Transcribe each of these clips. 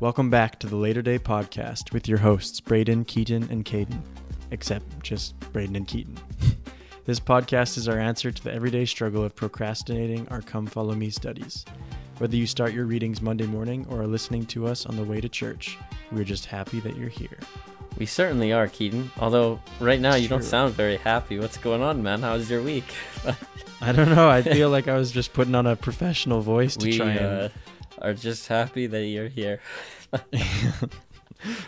Welcome back to the Later Day Podcast with your hosts, Braden, Keaton, and Caden. Except just Braden and Keaton. this podcast is our answer to the everyday struggle of procrastinating our Come Follow Me studies. Whether you start your readings Monday morning or are listening to us on the way to church, we're just happy that you're here. We certainly are, Keaton. Although right now you don't sound very happy. What's going on, man? How's your week? I don't know. I feel like I was just putting on a professional voice to we try uh, and. Are just happy that you're here.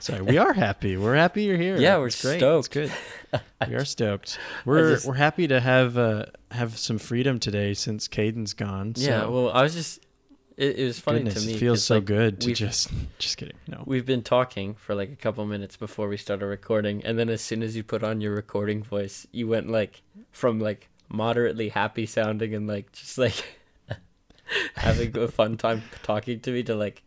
Sorry, we are happy. We're happy you're here. Yeah, we're It's great. stoked. It's good. We are stoked. We're just- we're happy to have uh, have some freedom today since Caden's gone. So yeah, well, I was just. It, it was funny goodness, to me. it feels so like, good to just just kidding. No. We've been talking for like a couple minutes before we started recording, and then as soon as you put on your recording voice, you went like from like moderately happy sounding and like just like having a fun time talking to me to like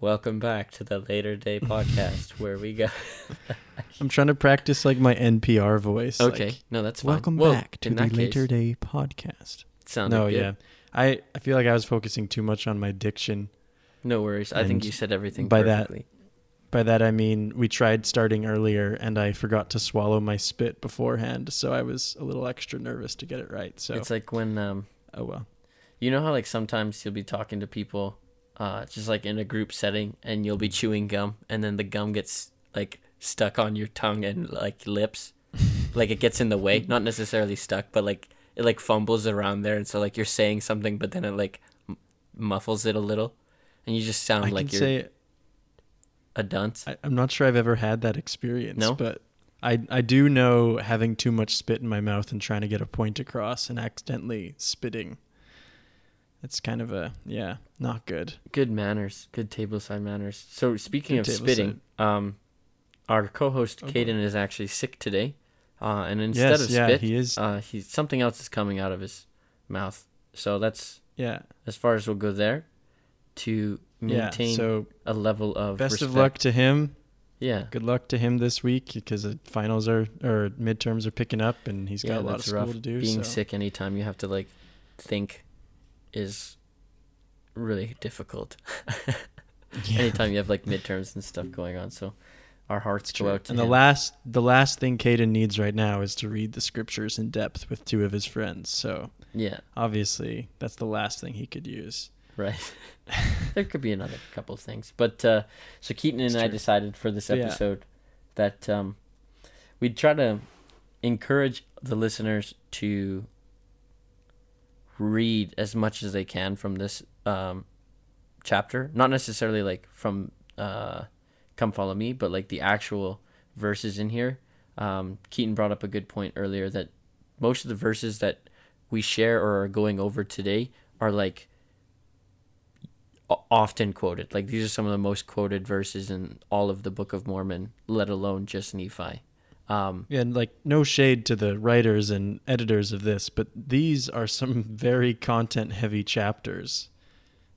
welcome back to the later day podcast where we go I'm trying to practice like my NPR voice. like, okay no that's fine. Welcome back to the Later Day Podcast. sounded No, good. yeah. I, I feel like I was focusing too much on my diction. no worries i think you said everything by that- By that I mean we tried starting earlier and I forgot to swallow my spit beforehand, so I was a little extra nervous to get it right. So it's like when um oh well. You know how like sometimes you'll be talking to people, uh, just like in a group setting, and you'll be chewing gum, and then the gum gets like stuck on your tongue and like lips, like it gets in the way. Not necessarily stuck, but like it like fumbles around there, and so like you're saying something, but then it like m- muffles it a little, and you just sound I like you're say a dunce. I, I'm not sure I've ever had that experience. No? but I I do know having too much spit in my mouth and trying to get a point across and accidentally spitting. It's kind of a yeah, not good. Good manners, good tableside manners. So speaking Good of spitting, um, our co-host Oh. Caden is actually sick today, uh, and instead yes, of yeah, spit, he is. uh, he's something else is coming out of his mouth. So that's yeah, as far as we'll go there to yeah. maintain So a level of best respect. of luck to him. Yeah, Good luck to him this week because the finals are or midterms are picking up and he's got yeah, a lot of school rough. to do. Being so. sick anytime you have to like think is really difficult. Yeah. anytime you have like midterms and stuff going on. So our hearts go out to And the last the last thing Caden needs right now is to read the scriptures in depth with two of his friends. So yeah, obviously that's the last thing he could use. right. there could be another couple of things, but uh, so Keaton and I decided for this Yeah. episode that um, we'd try to encourage the listeners to read as much as they can from this um, chapter. Not necessarily like from uh, "Come Follow Me," but like the actual verses in here. Um, Keaton brought up a good point earlier that most of the verses that we share or are going over today are like often quoted. Like these are some of the most quoted verses in all of the Book of Mormon, let alone just Nephi. Um, Yeah, and like no shade to the writers and editors of this, but these are some very content heavy chapters.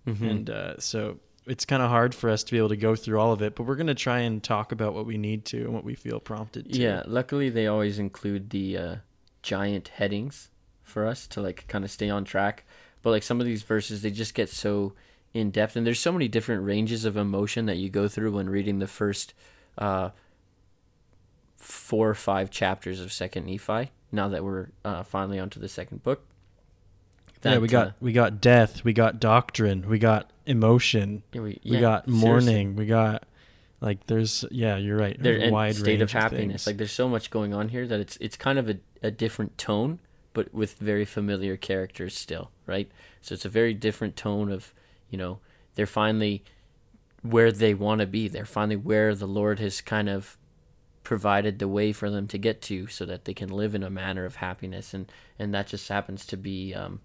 mhm. And uh, so it's kind of hard for us to be able to go through all of it, but we're going to try and talk about what we need to and what we feel prompted to. Yeah, luckily they always include the uh, giant headings for us to like kind of stay on track. But like some of these verses, they just get so in depth, and there's so many different ranges of emotion that you go through when reading the first uh, four or five chapters of Second Nephi. Now that we're uh, finally onto the second book. yeah, we got uh, we got death, we got doctrine, we got emotion, yeah, we, we yeah, got seriously. mourning, we got like there's yeah, you're right. there a wide state of happiness. things. Like there's so much going on here that it's it's kind of a, a different tone, but with very familiar characters still, right? So it's a very different tone of, you know, they're finally where they want to be. They're finally where the Lord has kind of provided the way for them to get to so that they can live in a manner of happiness and and that just happens to be um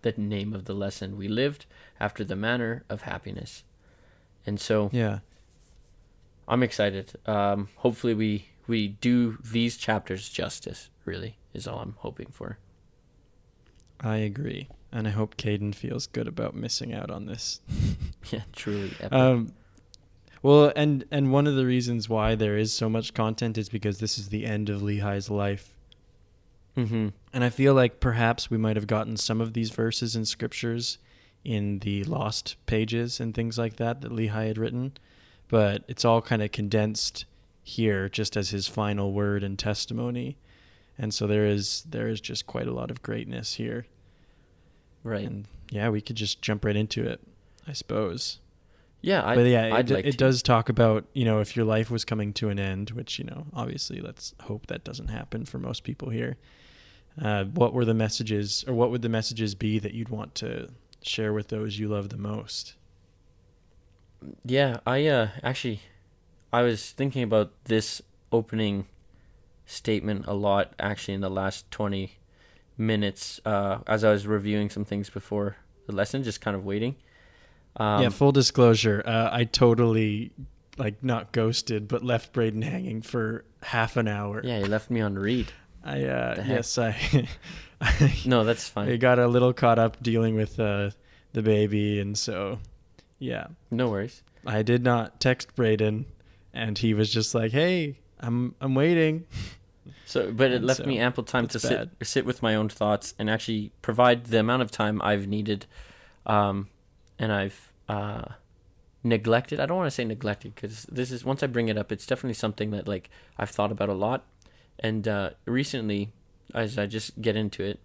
the name of the lesson we lived after the manner of happiness and so yeah. I'm excited. Um, hopefully we we do these chapters justice. Really, is all I'm hoping for. I agree. And I hope Caden feels good about missing out on this. Yeah, truly epic. Um, well, and and one of the reasons why there is so much content is because this is the end of Lehi's life, mm-hmm. and I feel like perhaps we might have gotten some of these verses and scriptures in the lost pages and things like that that Lehi had written, but it's all kind of condensed here just as his final word and testimony. And so there is there is just quite a lot of greatness here. Right. And yeah, we could just jump right into it, I suppose. Yeah, I, but yeah, it, like it does talk about you know if your life was coming to an end, which you know obviously let's hope that doesn't happen for most people here. Uh, what were the messages, or what would the messages be that you'd want to share with those you love the most? Yeah, I uh actually I was thinking about this opening statement a lot actually in the last 20 minutes uh as I was reviewing some things before the lesson just kind of waiting. Um yeah, full disclosure, uh, I totally like not ghosted, but left Braden hanging for half an hour. yeah, you left me on read. I uh, yes, I, I No, that's I fine. got a little caught up dealing with uh, the baby, and so yeah, No worries. I did not text Braden, and he was just like, "Hey, I'm I'm waiting." So, but it And left me ample time to sit sit with my own thoughts and actually provide the amount of time I've needed, um, and I've uh, neglected. I don't want to say neglected because this is once I bring it up, it's definitely something that like I've thought about a lot, and uh, recently, as I just get into it,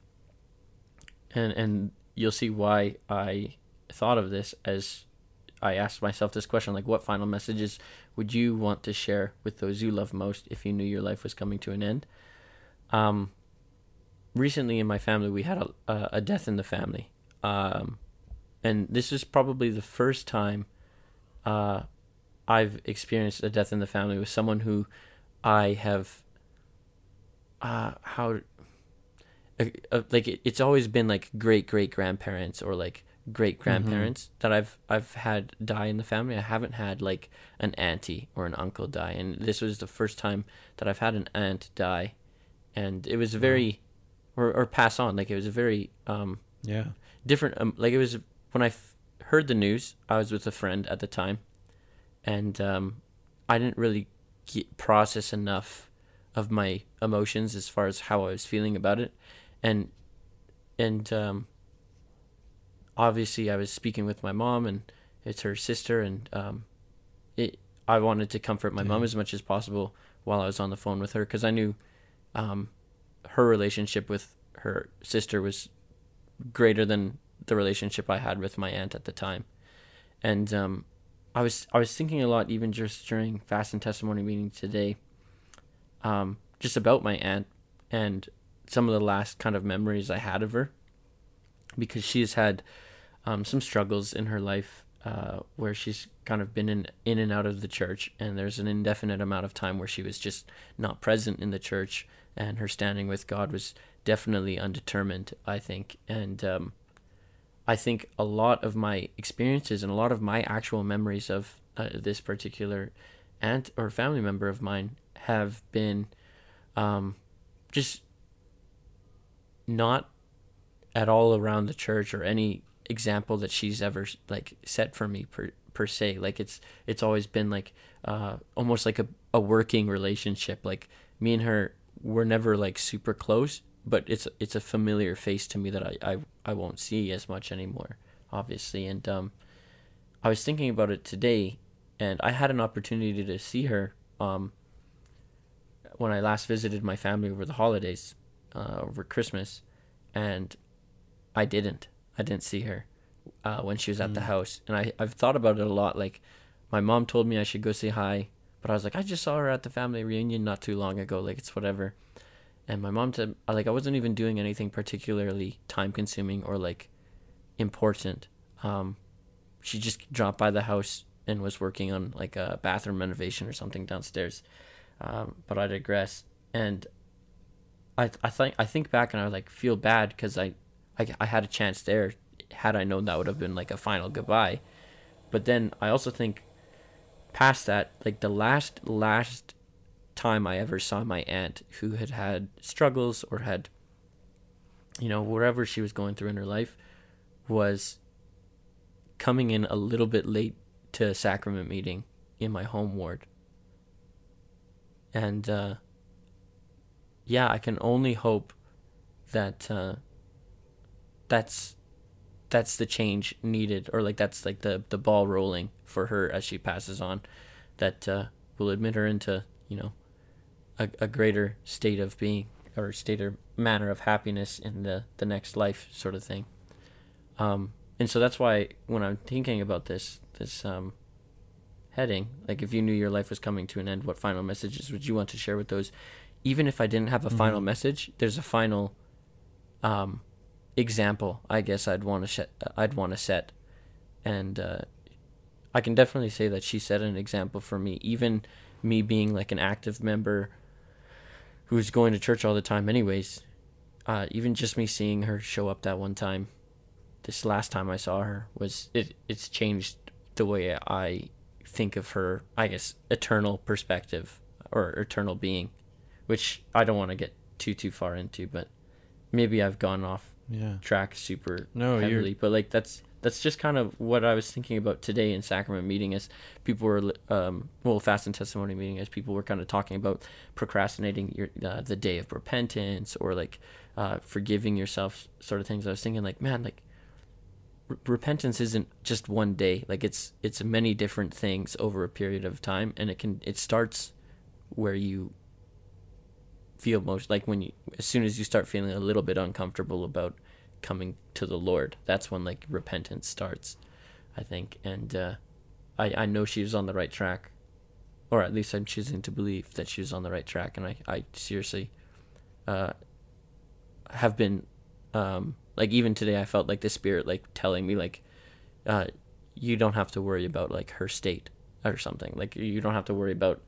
and and you'll see why I thought of this as I asked myself this question like what final messages would you want to share with those you love most if you knew your life was coming to an end um recently in my family we had a a, death in the family um and this is probably the first time uh I've experienced a death in the family with someone who I have uh how uh, uh, like it, it's always been like great great grandparents or like great grandparents that I've I've had die in the family. I haven't had like an auntie or an uncle die, and this was the first time that I've had an aunt die, and it was very, or or pass on. Like it was a very um Yeah, different. Um, like it was when I f- heard the news. I was with a friend at the time, and um, I didn't really get, process enough of my emotions as far as how I was feeling about it, and and um, obviously I was speaking with my mom, and it's her sister, and um, it. I wanted to comfort my mom as much as possible while I was on the phone with her because I knew um, her relationship with her sister was greater than the relationship I had with my aunt at the time. And um, I was I was thinking a lot even just during fast and testimony meeting today, um, just about my aunt and some of the last kind of memories I had of her, because she's had um, some struggles in her life uh, where she's kind of been in in and out of the church, and there's an indefinite amount of time where she was just not present in the church, and her standing with God was definitely undetermined. I think, and um, I think a lot of my experiences and a lot of my actual memories of uh, this particular aunt or family member of mine have been um, just not at all around the church or any example that she's ever like set for me per per se. Like it's it's always been like uh almost like a, a working relationship. Like me and her we're never like super close but it's it's a familiar face to me that I, I I won't see as much anymore obviously and um I was thinking about it today and I had an opportunity to see her um when I last visited my family over the holidays uh, over Christmas and I didn't I didn't see her uh, when she was at the Mm. house and I I've thought about it a lot like my mom told me I should go say hi but I was like I just saw her at the family reunion not too long ago like it's whatever and my mom said like I wasn't even doing anything particularly time consuming or like important. Um she just dropped by the house and was working on like a bathroom renovation or something downstairs. Um but I digress. And I I think I think back and I like feel bad because I, I I had a chance there had I known that would have been like a final goodbye. But then I also think past that like the last last time I ever saw my aunt who had had struggles or had you know whatever she was going through in her life was coming in a little bit late to a sacrament meeting in my home ward. And uh yeah I can only hope that uh that's that's the change needed or like that's like the the ball rolling for her as she passes on that uh, will admit her into you know a, a greater state of being or state or manner of happiness in the the next life sort of thing. Um and so that's why when i'm thinking about this this um heading like if you knew your life was coming to an end what final messages would you want to share with those? Even if i didn't have a Mhm. final message there's a final um example i guess i'd want to set i'd want to set. And uh i can definitely say that she set an example for me. Even me being like an active member who's going to church all the time anyways uh even just me seeing her show up that one time this last time i saw her was it it's changed the way i think of her i guess eternal perspective or eternal being which i don't want to get too too far into but maybe i've gone off Yeah. track super No, you're- heavily but like that's that's just kind of what i was thinking about today in sacrament meeting as people were um well fast and testimony meeting as people were kind of talking about procrastinating your uh, the day of repentance or like uh forgiving yourself sort of things. I was thinking like man like re- repentance isn't just one day. Like it's it's many different things over a period of time and it can it starts where you feel most like when you as soon as you start feeling a little bit uncomfortable about coming to the lord. That's when like repentance starts i think. And uh i i know she was on the right track or at least i'm choosing to believe that she was on the right track. And i i seriously uh have been um like even today i felt like the spirit like telling me like uh you don't have to worry about like her state or something. Like you don't have to worry about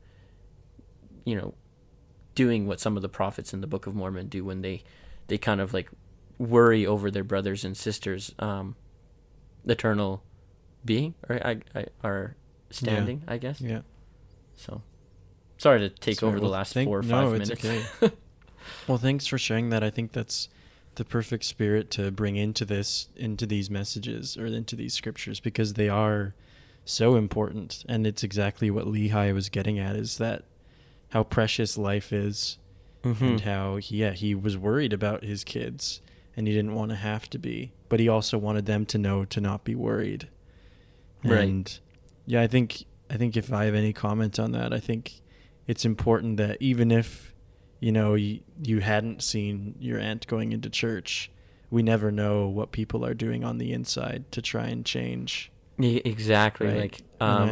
you know doing what some of the prophets in the book of mormon do when they they kind of like worry over their brothers and sisters um eternal being or i, I are standing i guess Yeah. so sorry to take Sorry, over the last thank- four or five no, five it's minutes okay. Well, thanks for sharing that. I think that's the perfect spirit to bring into this, into these messages or into these scriptures because they are so important. And it's exactly what Lehi was getting at is that how precious life is Mhm. and how, yeah, he was worried about his kids and he didn't want to have to be, but he also wanted them to know to not be worried. Right. And yeah, I think, I think if I have any comment on that, I think it's important that even if you know you, you hadn't seen your aunt going into church we never know what people are doing on the inside to try and change Yeah, exactly right? like um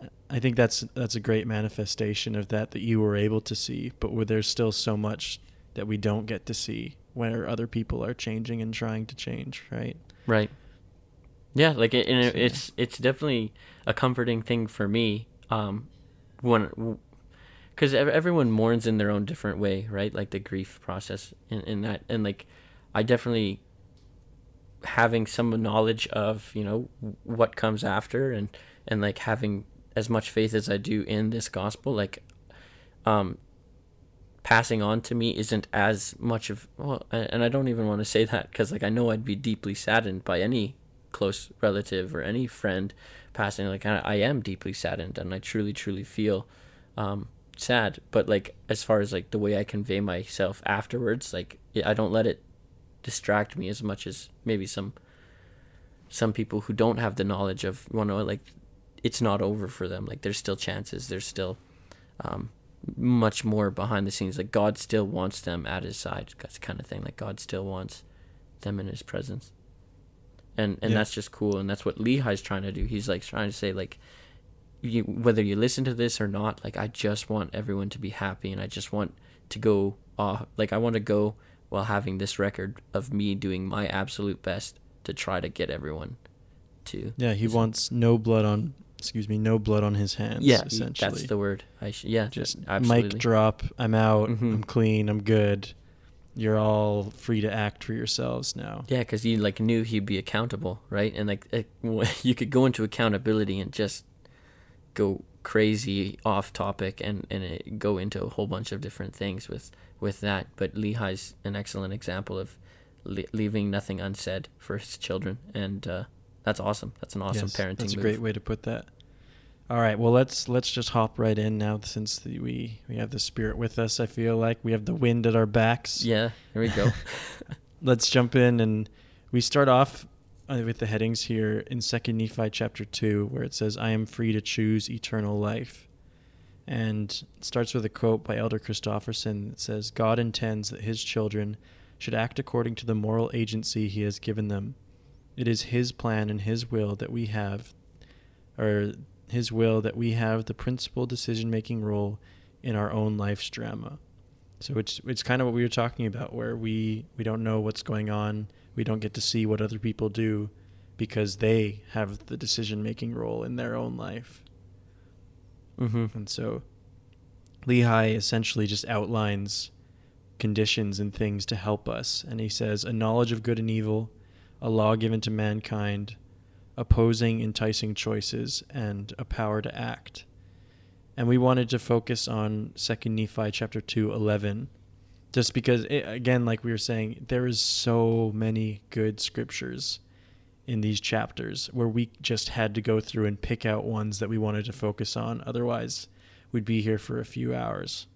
I, I think that's that's a great manifestation of that that you were able to see but where there's still so much that we don't get to see where other people are changing and trying to change right Right. Yeah, like it, and it, it's it's definitely a comforting thing for me. Um, when because everyone mourns in their own different way, right? Like the grief process in, in that, and like I definitely having some knowledge of you know what comes after, and and like having as much faith as I do in this gospel, like um passing on to me isn't as much of well and i don't even want to say that because like i know i'd be deeply saddened by any close relative or any friend passing like i, I am deeply saddened and i truly truly feel um sad. But like as far as like the way i convey myself afterwards like i don't let it distract me as much as maybe some some people who don't have the knowledge of you know like it's not over for them. Like there's still chances. There's still um much more behind the scenes. Like God still wants them at His side, that's kind of thing. Like God still wants them in His presence, and and Yeah. that's just cool. And that's what Lehi's trying to do. He's like trying to say like, you whether you listen to this or not, like I just want everyone to be happy, and I just want to go. Uh, like I want to go while having this record of me doing my absolute best to try to get everyone to. yeah he listen. wants no blood on excuse me no blood on his hands Yeah, essentially that's the word. I sh- yeah, just absolutely. mic drop i'm out Mhm. i'm clean i'm good you're all free to act for yourselves now Yeah, because you like knew he'd be accountable, right? And like it, you could go into accountability and just go crazy off topic and and it, go into a whole bunch of different things with with that. But Lehi's an excellent example of le- leaving nothing unsaid for his children, and uh, that's awesome. That's an awesome Yes, parenting. That's a move. great way to put that. All right, well let's let's just hop right in now since the, we we have the spirit with us. I feel like we have the wind at our backs. Yeah, here we go. Let's jump in and we start off uh, with the headings here in Second Nephi chapter two, where it says, "I am free to choose eternal life," and it starts with a quote by Elder Christofferson that says, "God intends that His children should act according to the moral agency He has given them. It is His plan and His will that we have, or His will that we have the principal decision-making role in our own life's drama." So it's it's kind of what we were talking about, where we we don't know what's going on, we don't get to see what other people do, because they have the decision making role in their own life. Mm-hmm. And so, Lehi essentially just outlines conditions and things to help us, and he says a knowledge of good and evil, a law given to mankind, opposing enticing choices, and a power to act and we wanted to focus on second nephi chapter 2 11 just because it, again like we were saying there is so many good scriptures in these chapters where we just had to go through and pick out ones that we wanted to focus on otherwise we'd be here for a few hours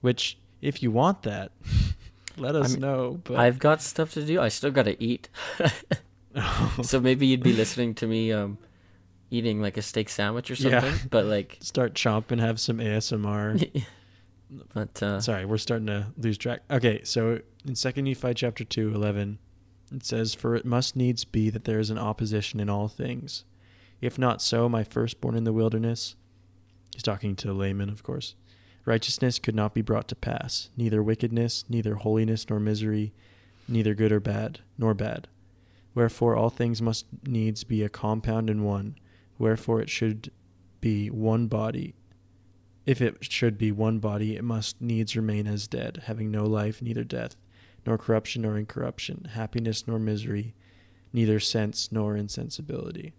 which if you want that let us I'm- know but I've got stuff to do. I still got to eat. so maybe you'd be listening to me um, eating like a steak sandwich or Yeah. something. But like, start chomping have some asmr but uh, Sorry, we're starting to lose track. Okay, so in Second Nephi chapter 2, 11, it says, For it must needs be that there is an opposition in all things. If not so, my firstborn in the wilderness, he's talking to Laman, of course, righteousness could not be brought to pass, neither wickedness, neither holiness nor misery, neither good or bad, nor bad. Wherefore all things must needs be a compound in one, wherefore it should be one body, if it should be one body, it must needs remain as dead, having no life, neither death, nor corruption nor incorruption, happiness nor misery, neither sense nor insensibility.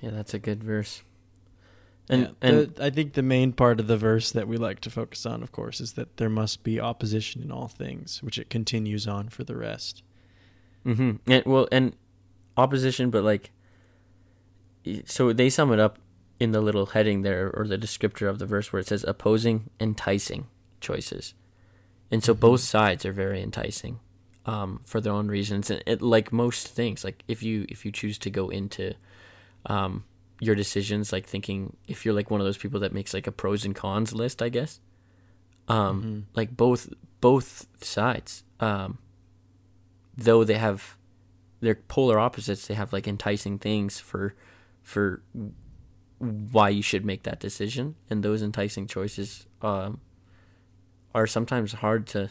yeah, that's a good verse. And Yeah, and the, I think the main part of the verse that we like to focus on, of course, is that there must be opposition in all things, which it continues on for the rest. Hmm And well, and opposition, but like, so they sum it up in the little heading there or the descriptor of the verse where it says opposing, enticing choices, and so Mhm. both sides are very enticing, um, for their own reasons. And it, like most things, like if you if you choose to go into, um, your decisions, like thinking if you're like one of those people that makes like a pros and cons list, I guess, um, Mhm. like both both sides um though they have they're polar opposites they have like enticing things for for why you should make that decision. And those enticing choices um are sometimes hard to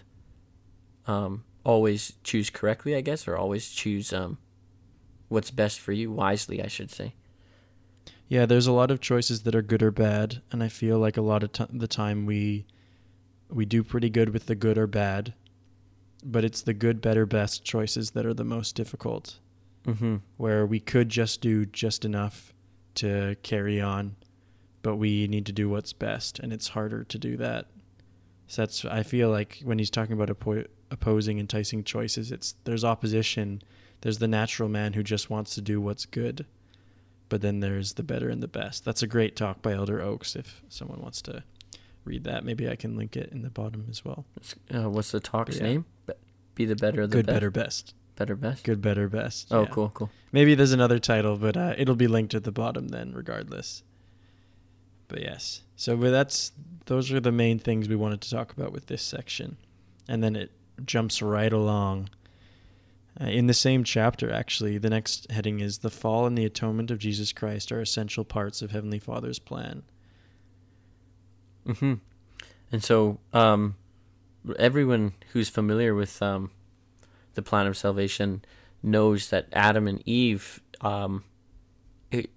um always choose correctly i guess or always choose um what's best for you wisely i should say. Yeah, there's a lot of choices that are good or bad, and I feel like a lot of t- the time we we do pretty good with the good or bad, but it's the good, better, best choices that are the most difficult. mm-hmm where we could just do just enough to carry on, but we need to do what's best, and it's harder to do that. So that's I feel like when he's talking about oppo- opposing enticing choices, it's there's opposition. There's the natural man who just wants to do what's good, but then there's the better and the best. That's a great talk by Elder Oaks. If someone wants to read that, maybe I can link it in the bottom as well. uh, what's the talk's yeah. name Be- the better of the Good, best better, best. better best Good, better, best. oh yeah. cool cool Maybe there's another title, but uh, it'll be linked at the bottom then, regardless. But yes, so that's those are the main things we wanted to talk about with this section, and then it jumps right along. Uh, in the same chapter, actually, the next heading is the fall and the atonement of Jesus Christ are essential parts of Heavenly Father's plan. Mm hmm And so, um, everyone who's familiar with um, the plan of salvation knows that Adam and Eve, um, it,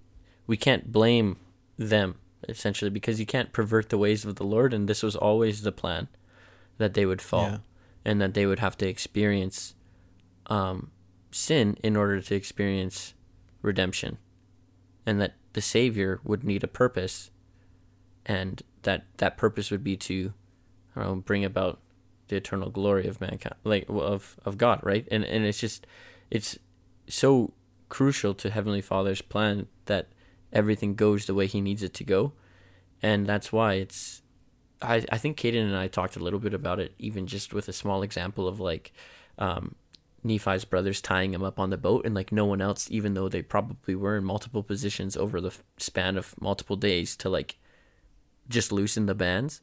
we can't blame them essentially because you can't pervert the ways of the Lord, and this was always the plan that they would fall Yeah. and that they would have to experience um, sin in order to experience redemption, and that the Savior would need a purpose, and that that purpose would be to, I don't know, bring about the eternal glory of mankind, like of of God, right? And and it's just, it's so crucial to Heavenly Father's plan that everything goes the way He needs it to go, and that's why it's. I, I think Caden and I talked a little bit about it, even just with a small example of like, um, Nephi's brothers tying him up on the boat, and like no one else, even though they probably were in multiple positions over the span of multiple days to like just loosen the bands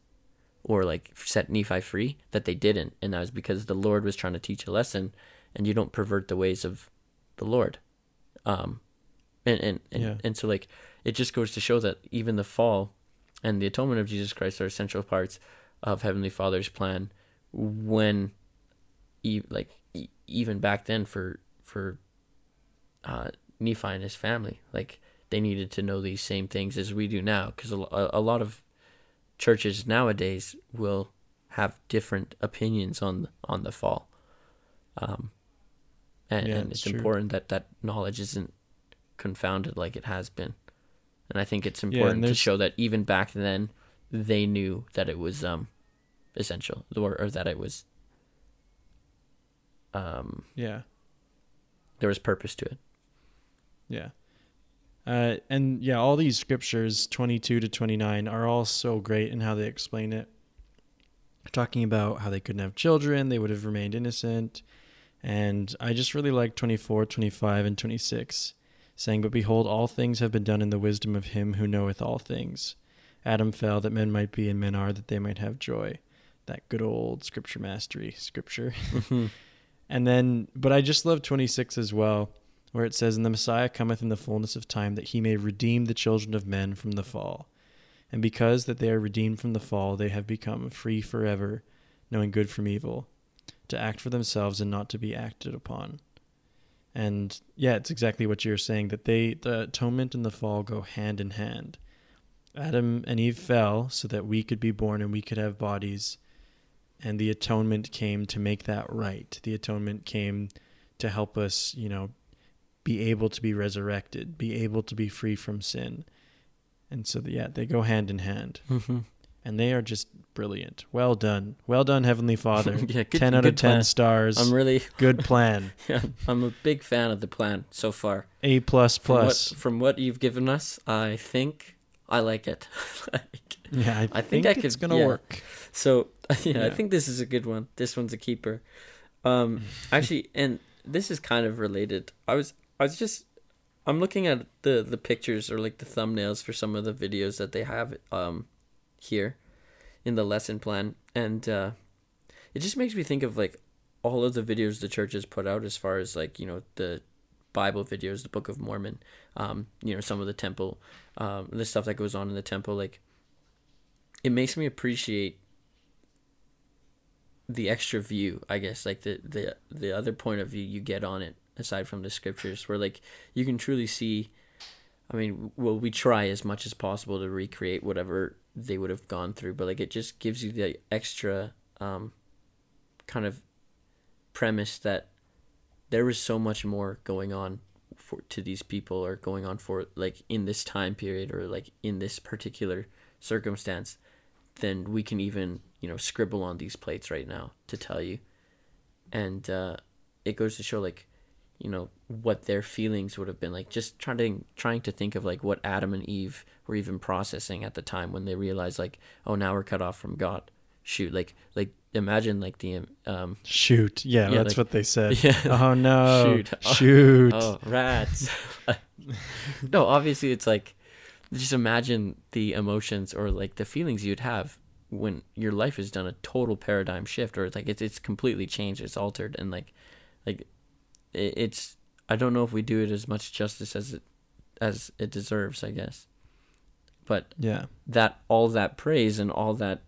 or like set Nephi free, that they didn't, and that was because the Lord was trying to teach a lesson, and you don't pervert the ways of the Lord. Um, and and and, Yeah. and so like it just goes to show that even the fall and the atonement of Jesus Christ are essential parts of Heavenly Father's plan when e- like e- even back then for for uh Nephi and his family like they needed to know these same things as we do now because a, a lot of churches nowadays will have different opinions on on the fall um and, Yeah, and it's true. important that that knowledge isn't confounded like it has been and i think it's important to show that even back then they knew that it was um essential or, or that it was um Yeah. there was purpose to it Yeah. Uh, and yeah, all these scriptures, 22 to 29, are all so great in how they explain it. Talking about how they couldn't have children, they would have remained innocent. And I just really like 24, 25, and 26, saying, But behold, all things have been done in the wisdom of him who knoweth all things. Adam fell that men might be, and men are that they might have joy. That good old scripture mastery scripture. And then, but I just love 26 as well, where it says, And the Messiah cometh in the fullness of time, that he may redeem the children of men from the fall. And because that they are redeemed from the fall, they have become free forever, knowing good from evil, to act for themselves and not to be acted upon. And yeah, it's exactly what you're saying that they, the atonement and the fall go hand in hand. Adam and Eve fell so that we could be born and we could have bodies and the atonement came to make that right. The atonement came to help us, you know, be able to be resurrected, be able to be free from sin. And so, yeah, they go hand in hand, and they are just brilliant. Well done, well done, Heavenly Father. yeah good, ten out of ten plan. stars. i'm really Good plan. yeah, i'm a big fan of the plan so far A plus from what, from what you've given us i think i like it Like, Yeah, I, I think, think I it's gonna yeah. work. So yeah, I think this is a good one. This one's a keeper. Um, actually, and this is kind of related. I was I was just I'm looking at the the pictures or like the thumbnails for some of the videos that they have um here in the lesson plan, and uh, it just makes me think of like all of the videos the church has put out as far as like you know the Bible videos, the Book of Mormon, um, you know some of the temple, um, the stuff that goes on in the temple, like it makes me appreciate the extra view i guess like the the the other point of view you get on it aside from the scriptures where like you can truly see i mean well we try as much as possible to recreate whatever they would have gone through but like it just gives you the extra um kind of premise that there was so much more going on for to these people or going on for like in this time period or like in this particular circumstance than we can even you know scribble on these plates right now to tell you. And uh it goes to show like you know what their feelings would have been like just trying to trying to think of like what adam and eve were even processing at the time when they realized like oh now we're cut off from god shoot like like imagine like the um Shoot. Yeah, Yeah, that's like- what they said. yeah Oh no. Shoot. Oh. Shoot. oh rats no obviously it's like just imagine the emotions or like the feelings you'd have when your life has done a total paradigm shift or like it's it's completely changed it's altered and like like it's i don't know if we do it as much justice as it as it deserves i guess. But Yeah. that all that praise and all that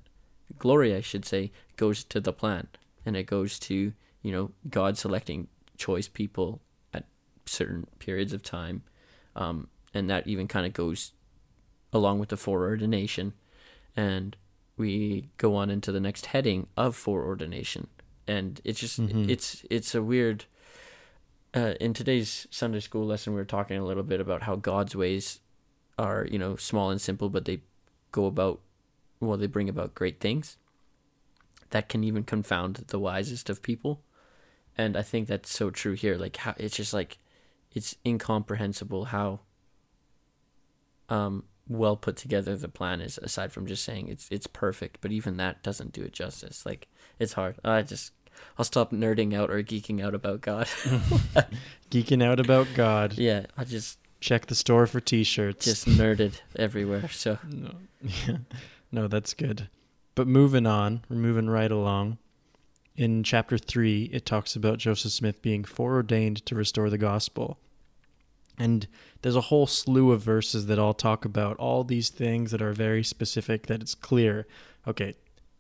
glory i should say goes to the plan and it goes to you know god selecting choice people at certain periods of time. Um, and that even kind of goes along with the foreordination. And we go on into the next heading of foreordination. And it's just Mhm. it's it's a weird uh, in today's sunday school lesson we were talking a little bit about how god's ways are you know small and simple but they go about well they bring about great things that can even confound the wisest of people. And i think that's so true here. Like how it's just like it's incomprehensible how um well put together the plan is aside from just saying it's it's perfect but even that doesn't do it justice. Like it's hard. I just I'll stop nerding out or geeking out about God. Geeking out about God. yeah, I just Check the store for T-shirts. just nerded everywhere. So No, yeah, no, that's good. But moving on, we're moving right along. In chapter three, it talks about Joseph Smith being foreordained to restore the gospel. And there's a whole slew of verses that all talk about all these things that are very specific, that it's clear. Okay,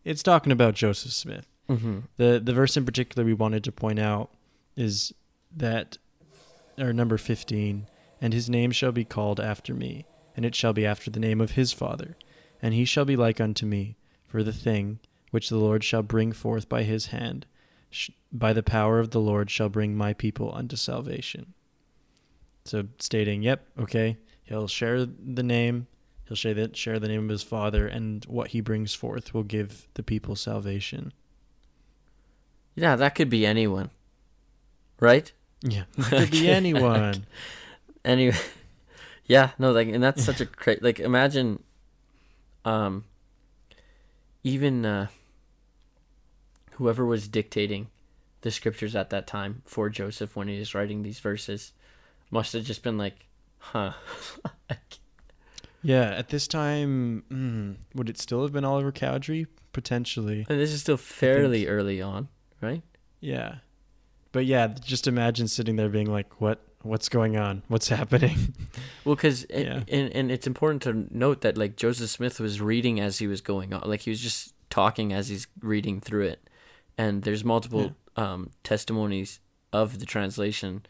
it's talking about Joseph Smith. Mm-hmm. The the verse in particular we wanted to point out is that or number 15 and his name shall be called after me and it shall be after the name of his father and he shall be like unto me for the thing which the Lord shall bring forth by his hand sh- by the power of the Lord shall bring my people unto salvation so stating yep okay he'll share the name he'll share that share the name of his father and what he brings forth will give the people salvation yeah, that could be anyone, right? Yeah, it could be anyone. Anyway, yeah, no, like, and that's such a great, like, imagine, um, even uh, whoever was dictating the scriptures at that time for Joseph when he was writing these verses must have just been like, huh. Yeah, at this time, mm, would it still have been Oliver Cowdery? Potentially. And this is still fairly early on, right? Yeah, but yeah, just imagine sitting there being like, "What? What's going on? What's happening?" Well, because Yeah. and and it's important to note that like Joseph Smith was reading as he was going on, like he was just talking as he's reading through it, and there's multiple um, testimonies of the translation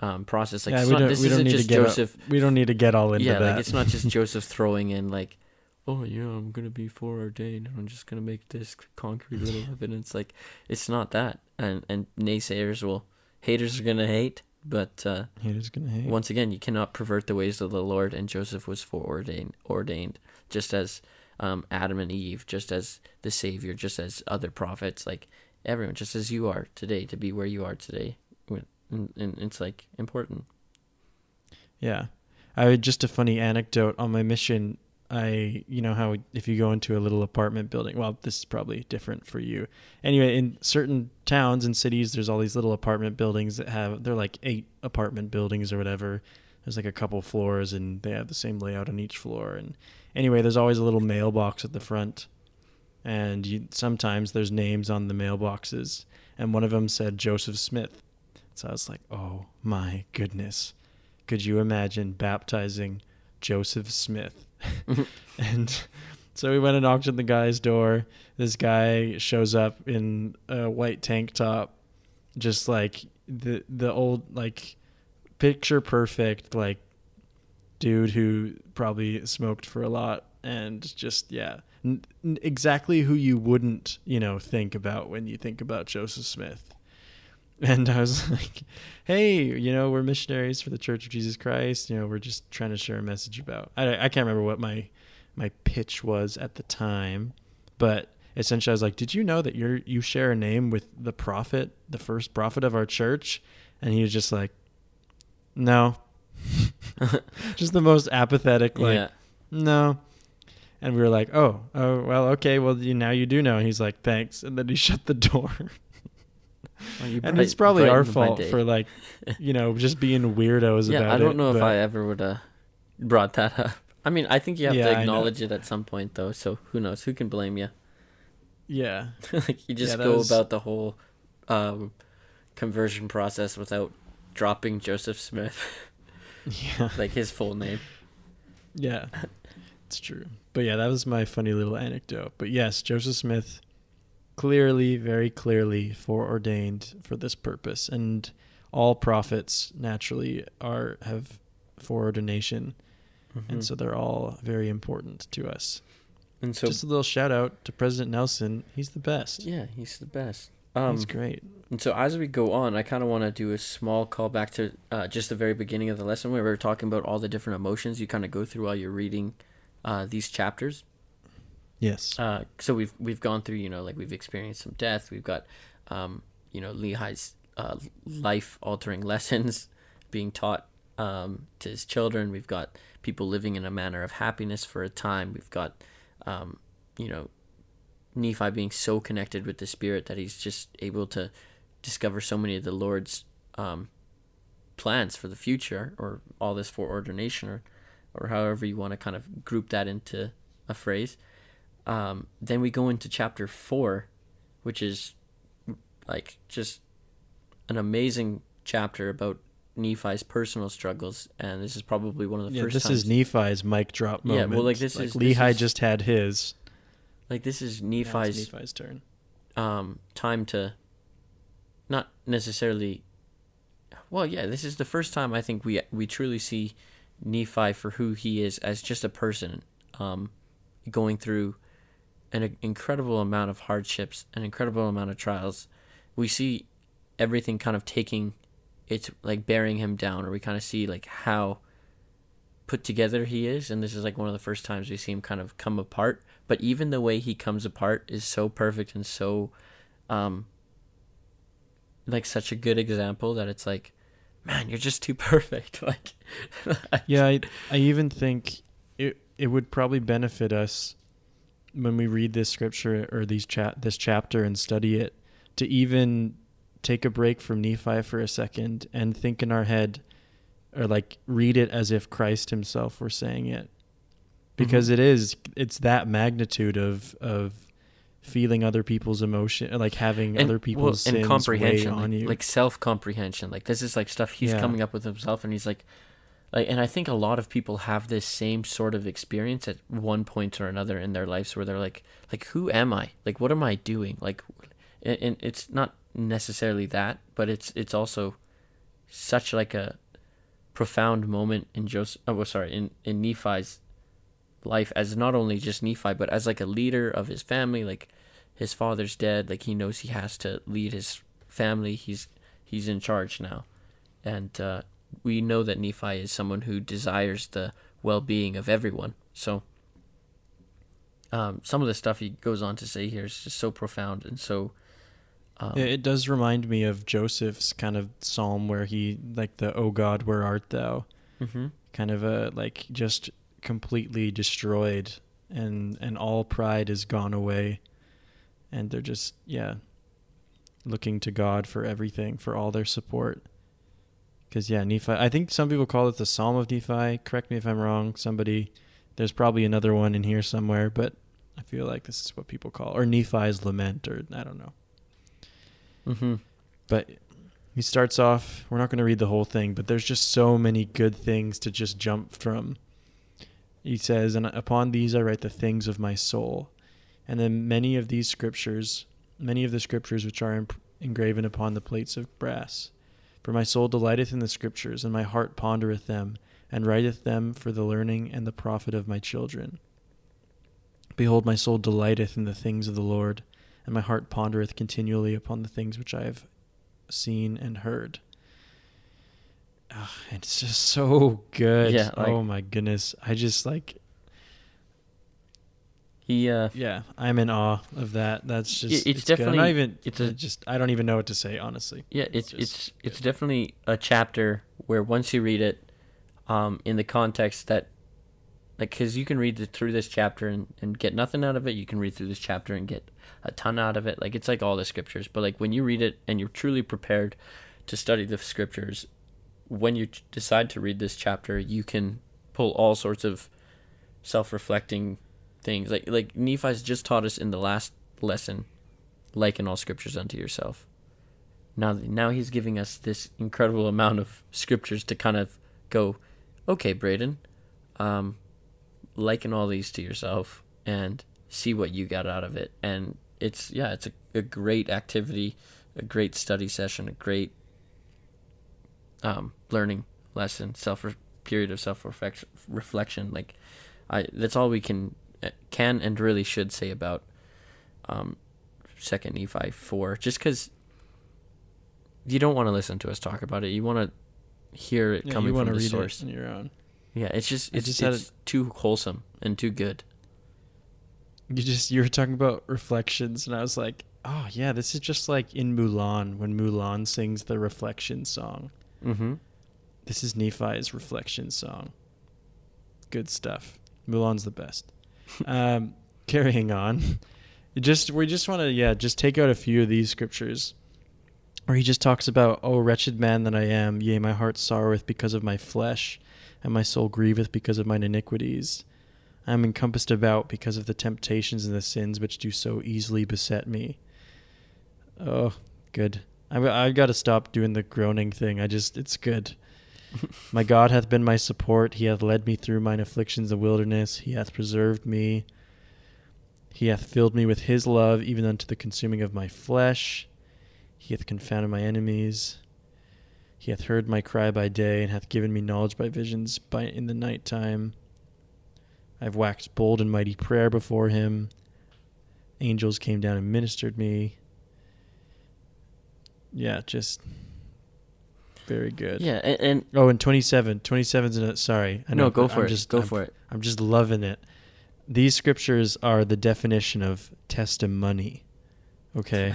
um, process. Like yeah, it's we not, don't. this isn't need to just get. Joseph. we don't need to get all into yeah, that. like it's not just Joseph throwing in like, oh yeah, I'm gonna be foreordained, and I'm just gonna make this concrete little evidence. Like it's not that, and and naysayers will, haters are gonna hate, but. uh Haters gonna hate. once again, you cannot pervert the ways of the Lord, and Joseph was foreordained, ordained, just as um, Adam and Eve, just as the Savior, just as other prophets, like everyone, just as you are today, to be where you are today, and, and it's like important. Yeah. I had just a funny anecdote on my mission. I, you know, how if you go into a little apartment building, well, this is probably different for you. Anyway, in certain towns and cities, there's all these little apartment buildings that have, they're like eight apartment buildings or whatever. There's like a couple floors and they have the same layout on each floor. And anyway, there's always a little mailbox at the front. And you, sometimes there's names on the mailboxes. And one of them said Joseph Smith. So I was like, oh my goodness could you imagine baptizing Joseph Smith? Mm-hmm. and so we went and knocked on the guy's door. This guy shows up in a white tank top, just like the the old like picture perfect like dude who probably smoked for a lot and just yeah n- exactly who you wouldn't you know think about when you think about Joseph Smith. And I was like, hey, you know, we're missionaries for the Church of Jesus Christ. You know, we're just trying to share a message about. I, I can't remember what my my pitch was at the time, but essentially I was like, did you know that you're you share a name with the prophet, the first prophet of our church? And he was just like, no, just the most apathetic, like, yeah, no. And we were like, oh, oh, well, okay, well, you, now you do know. And he's like, thanks. And then he shut the door. Well, and it's probably our fault for like you know just being weirdos yeah. about it. I don't it, know if I ever would have brought that up. I mean, I think you have Yeah, to acknowledge it at some point, though. So who knows? Who can blame you? yeah like you just Yeah, go was- about the whole um, conversion process without dropping Joseph Smith, yeah like his full name. yeah it's true but yeah that was my funny little anecdote but yes joseph smith clearly very clearly foreordained for this purpose and all prophets naturally are have foreordination Mhm. and so they're all very important to us and so just a little shout out to president nelson he's the best yeah, he's the best. Um, he's great And so as we go on, I kind of want to do a small callback to uh, just the very beginning of the lesson where we were talking about all the different emotions you kind of go through while you're reading uh, these chapters. Yes Uh, so we've we've gone through, you know, like we've experienced some death. We've got, um, you know, Lehi's uh, life altering lessons being taught um, to his children. We've got people living in a manner of happiness for a time. We've got, um, you know, Nephi being so connected with the Spirit that he's just able to discover so many of the Lord's um, plans for the future, or all this foreordination, or or however you want to kind of group that into a phrase. Um, then we go into chapter four, which is like just an amazing chapter about Nephi's personal struggles, and this is probably one of the yeah, first. this times, is Nephi's mic drop moment. Yeah, well, like, this is- this Lehi is- just had his. like this is Nephi's Nephi's turn. um, time to not necessarily well yeah this is the first time i think we we truly see nephi for who he is as just a person um, going through an incredible amount of hardships an incredible amount of trials. We see everything kind of taking it's like bearing him down or we kind of see like how put together he is and this is like one of the first times we see him kind of come apart. But even the way he comes apart is so perfect and so um like such a good example that it's like man you're just too perfect. Like Yeah, I, I even think it it would probably benefit us when we read this scripture or these chat this chapter and study it to even take a break from Nephi for a second and think in our head or like read it as if Christ himself were saying it. Because Mhm. it is it's that magnitude of of feeling other people's emotion like having and, other well, people's sins and comprehension on like, you. like self-comprehension like this is like stuff he's Yeah. coming up with himself and he's like like and i think a lot of people have this same sort of experience at one point or another in their lives where they're like like who am i? Like what am i doing? Like and, it's not necessarily that but it's it's also such like a profound moment in joseph oh sorry in in nephi's life as not only just nephi but as like a leader of his family. Like his father's dead. Like he knows he has to lead his family. He's he's in charge now. And uh, we know that nephi is someone who desires the well-being of everyone so um, some of the stuff he goes on to say here is just so profound and so um, Yeah, it does remind me of Joseph's kind of psalm where he like the "Oh God, where art thou?" mhm. kind of a like just completely destroyed and and all pride is gone away and they're just yeah looking to God for everything for all their support cuz yeah Nephi I think some people call it the Psalm of Nephi. Correct me if I'm wrong. Somebody there's probably another one in here somewhere but I feel like this is what people call or Nephi's lament or I don't know. Mhm. but he starts off we're not going to read the whole thing but there's just so many good things to just jump from. He says and upon these i write the things of my soul. And then many of these scriptures many of the scriptures which are imp- engraven upon the plates of brass for my soul delighteth in the scriptures and my heart pondereth them and writeth them for the learning and the profit of my children behold my soul delighteth in the things of the lord and my heart pondereth continually upon the things which I have seen and heard. Ugh, it's just so good. Yeah, like- oh my goodness. I just like he uh yeah, I'm in awe of that. That's just it's good. I'm not definitely- even it's it's a- just I don't even know what to say honestly. Yeah, it's It's it's it's, definitely a chapter where once you read it, um, in the context that, like, because you can read it through this chapter and, and get nothing out of it. You can read through this chapter and get a ton out of it. Like it's like all the scriptures, but like when you read it and you're truly prepared to study the scriptures, when you decide to read this chapter, you can pull all sorts of self-reflecting things. Like like Nephi's just taught us in the last lesson, liken all scriptures unto yourself. Now now he's giving us this incredible amount of scriptures to kind of go okay braden um liken all these to yourself and see what you got out of it. And it's yeah it's a, a great activity a great study session a great um learning lesson self period of self reflection. Like i that's all we can can and really should say about um second nephi 4 just because you don't want to listen to us talk about it. You want to hear it Yeah, coming you from the read source. it on your own. Yeah, it's just it's, just it's too wholesome and too good. You just you were talking about reflections and I was like, "Oh, yeah, this is just like in Mulan when Mulan sings the reflection song. Mm-hmm. This is Nephi's reflection song. Good stuff. Mulan's the best. Um, carrying on. just we just want to yeah just take out a few of these scriptures where he just talks about oh wretched man that i am yea my heart sorroweth because of my flesh and my soul grieveth because of mine iniquities. I am encompassed about because of the temptations and the sins which do so easily beset me. Oh good. I've, I've got to stop doing the groaning thing. I just it's good my god hath been my support he hath led me through mine afflictions and wilderness he hath preserved me he hath filled me with his love, even unto the consuming of my flesh. He hath confounded my enemies. He hath heard my cry by day, and hath given me knowledge by visions by in the night time. I have waxed bold in mighty prayer before him. Angels came down and ministered me. Yeah, just very good. Yeah, and, and Oh, and 27. 27's in it. Sorry. I no, know, go for I'm it. Just, go I'm, for it. I'm just loving it. These scriptures are the definition of testimony. Okay.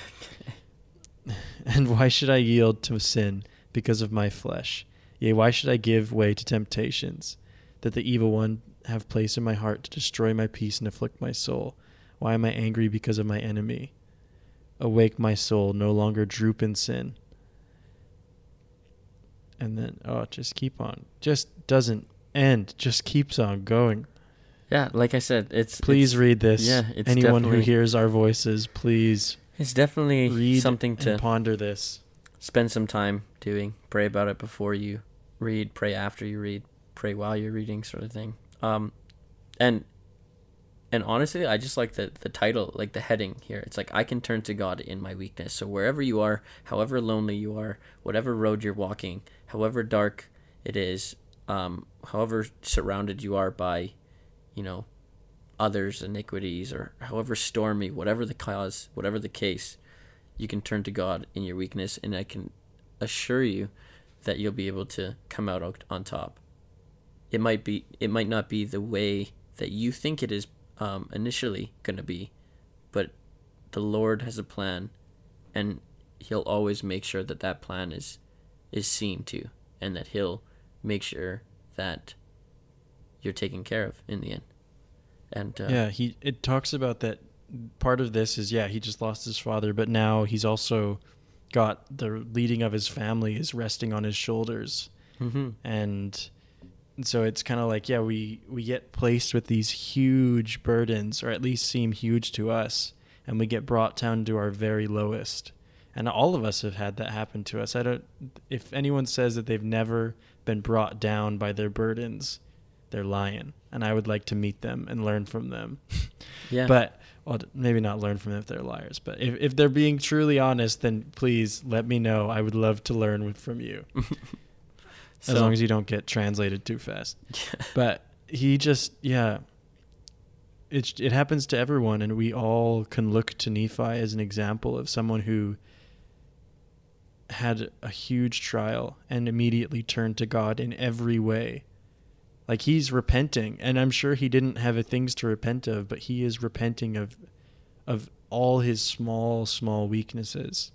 and why should I yield to sin because of my flesh? Yea, why should I give way to temptations that the evil one have place in my heart to destroy my peace and afflict my soul? Why am I angry because of my enemy? Awake, my soul, no longer droop in sin. And then, oh, just keep on. Just doesn't end. Just keeps on going. Yeah, like I said, it's Please it's, read this. yeah, it's Anyone who hears our voices, please It's definitely read something to ponder this. spend some time doing. Pray about it before you read. Pray after you read. Pray while you're reading, sort of thing. Um, and and honestly, I just like the the title, like the heading here. It's like I can turn to God in my weakness. So wherever you are, however lonely you are, whatever road you're walking, however dark it is, um, however surrounded you are by, you know, others' iniquities, or however stormy, whatever the cause, whatever the case, you can turn to God in your weakness, and I can assure you that you'll be able to come out on- top. It might be, it might not be the way that you think it is um, initially going to be, but the Lord has a plan, and He'll always make sure that that plan is is seen to, and that He'll make sure that you're taken care of in the end. And uh, yeah, he it talks about that part of this is yeah, he just lost his father, but now he's also got the leading of his family is resting on his shoulders. mhm. and so it's kind of like yeah we we get placed with these huge burdens or at least seem huge to us and we get brought down to our very lowest and all of us have had that happen to us. I don't if anyone says that they've never been brought down by their burdens they're lying. And i would like to meet them and learn from them. Yeah, but well, maybe not learn from them if they're liars but if, if they're being truly honest then please let me know. I would love to learn with, from you. As long as you don't get translated too fast. But he just, yeah, it it happens to everyone, and we all can look to Nephi as an example of someone who had a huge trial and immediately turned to God in every way. Like he's repenting, and I'm sure he didn't have things to repent of, but he is repenting of of all his small, small weaknesses.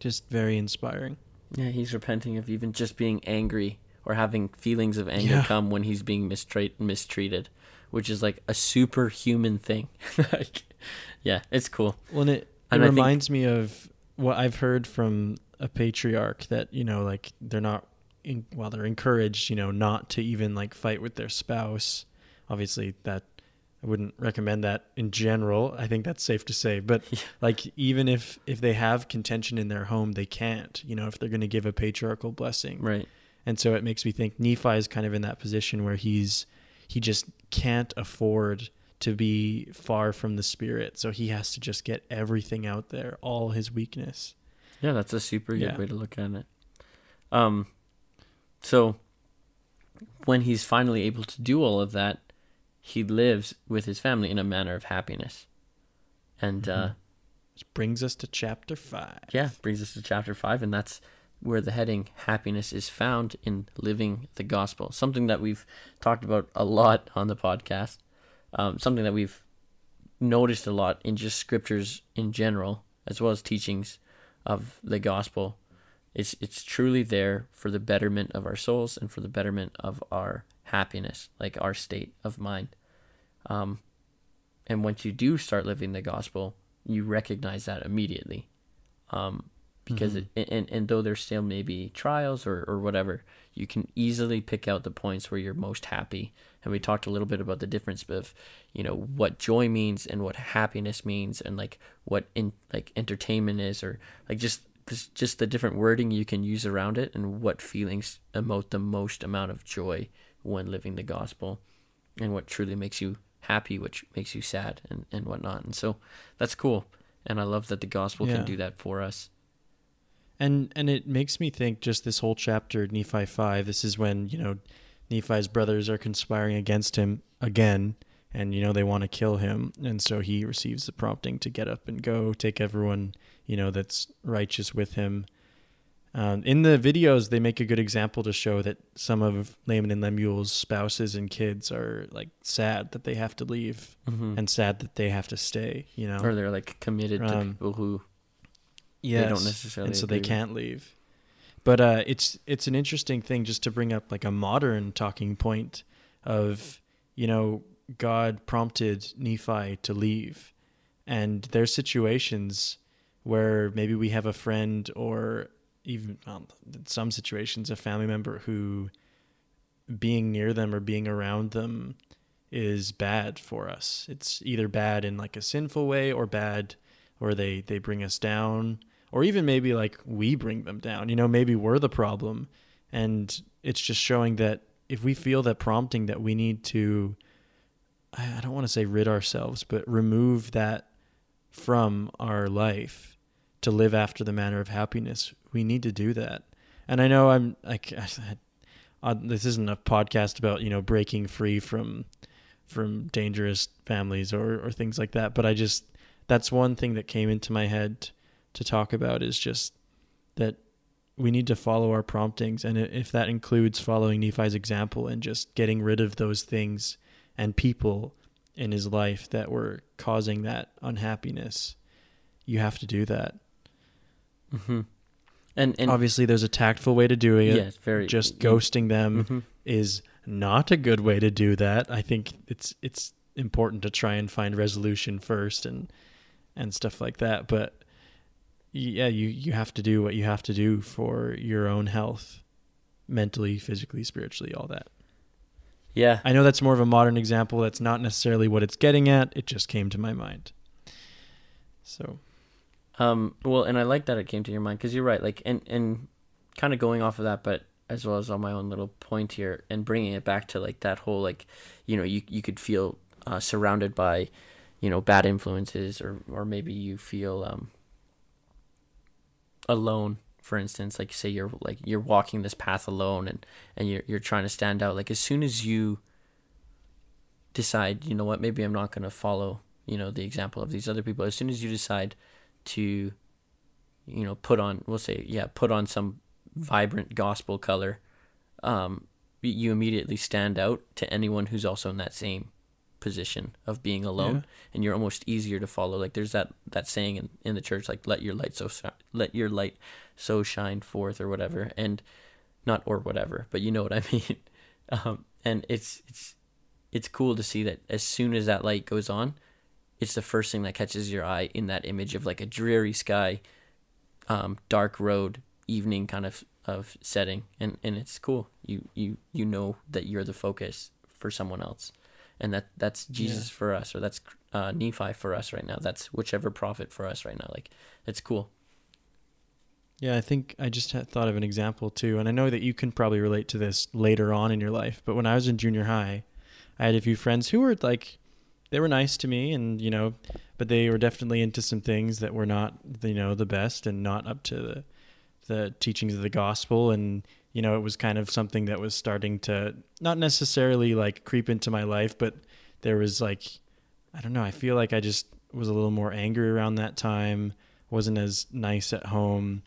Just very inspiring. Yeah, he's repenting of even just being angry or having feelings of anger Yeah. come when he's being mistreat- mistreated, which is like a superhuman thing. like, yeah, it's cool. Well, and it, it I think- reminds me of what I've heard from a patriarch that you know, like they're not, in, well, they're encouraged, you know, not to even like fight with their spouse. Obviously, that I wouldn't recommend that in general. I think that's safe to say. But Yeah. like, even if if they have contention in their home, they can't. You know, if they're going to give a patriarchal blessing, Right. and so it makes me think Nephi is kind of in that position where he's he just can't afford to be far from the spirit. So he has to just get everything out there, all his weakness. Yeah, that's a super good Yeah. way to look at it. Um, so when he's finally able to do all of that, he lives with his family in a manner of happiness. And uh, Mhm. Which brings us to chapter five. yeah, brings us to chapter five, and that's where the heading happiness is found in living the gospel. Something that we've talked about a lot on the podcast. Um, something that we've noticed a lot in just scriptures in general, as well as teachings of the gospel. It's it's truly there for the betterment of our souls and for the betterment of our happiness, like our state of mind. Um, and once you do start living the gospel, you recognize that immediately. Um, because Mhm. it, and, and though there still may be trials or, or whatever, you can easily pick out the points where you're most happy. And we talked a little bit about the difference of, you know, what joy means and what happiness means and like what in like entertainment is or like just just the different wording you can use around it and what feelings emote the most amount of joy when living the gospel and what truly makes you happy, which makes you sad and, and whatnot. And so that's cool. And I love that the gospel Yeah. can do that for us. And and it makes me think just this whole chapter, Nephi five. This is when you know Nephi's brothers are conspiring against him again, and you know they want to kill him, and so he receives the prompting to get up and go, take everyone you know that's righteous with him. Um, in the videos, they make a good example to show that some of Laman and Lemuel's spouses and kids are like sad that they have to leave, Mm-hmm. and sad that they have to stay. You know, or they're like committed to Um, people who yes. they don't necessarily and so they can't leave. But uh, it's it's an interesting thing just to bring up like a modern talking point of you know God prompted Nephi to leave, and there's situations where maybe we have a friend or even um, in some situations a family member who being near them or being around them is bad for us. It's either bad in like a sinful way or bad or they they bring us down or even maybe like we bring them down. You know, maybe we're the problem and it's just showing that if we feel that prompting that we need to I don't want to say rid ourselves, but remove that from our life to live after the manner of happiness, we need to do that. And I know I'm like uh, this isn't a podcast about you know breaking free from from dangerous families or or things like that, but I just that's one thing that came into my head to talk about is just that we need to follow our promptings. And if that includes following Nephi's example and just getting rid of those things and people in his life that were causing that unhappiness you have to do that. Hmm And and obviously there's a tactful way to do it. Yeah, very. Just ghosting them hmm is not a good way to do that. I think it's it's important to try and find resolution first and and stuff like that. But yeah you you have to do what you have to do for your own health mentally physically spiritually all that. Yeah, i know that's more of a modern example. That's not necessarily what it's getting at. It just came to my mind. So. Um, well, and I like that it came to your mind because you're right. Like, and and kind of going off of that, but as well as on my own little point here, and bringing it back to like that whole like, you know, you you could feel uh, surrounded by, you know, bad influences, or or maybe you feel um alone. For instance, like say you're like you're walking this path alone, and and you're you're trying to stand out. Like as soon as you decide, you know what, maybe I'm not going to follow, you know, the example of these other people. As soon as you decide to you know put on we'll say yeah put on some vibrant gospel color um you immediately stand out to anyone who's also in that same position of being alone Yeah. and you're almost easier to follow like there's that that saying in, in the church like let your light so let your light so shine forth or whatever and not or whatever but you know what i mean um and it's it's it's cool to see that as soon as that light goes on it's the first thing that catches your eye in that image of like a dreary sky, um, dark road, evening kind of of setting, and and it's cool. You you you know that you're the focus for someone else, and that that's Jesus for us, or that's uh, Nephi for us right now. That's whichever prophet for us right now. Like it's cool. Yeah, I think I just had thought of an example too, and I know that you can probably relate to this later on in your life. But when I was in junior high, I had a few friends who were like, they were nice to me, and you know, but they were definitely into some things that were not, you know, the best and not up to the the teachings of the gospel, and you know, it was kind of something that was starting to not necessarily like creep into my life, but there was like, I don't know, I feel like I just was a little more angry around that time, wasn't as nice at home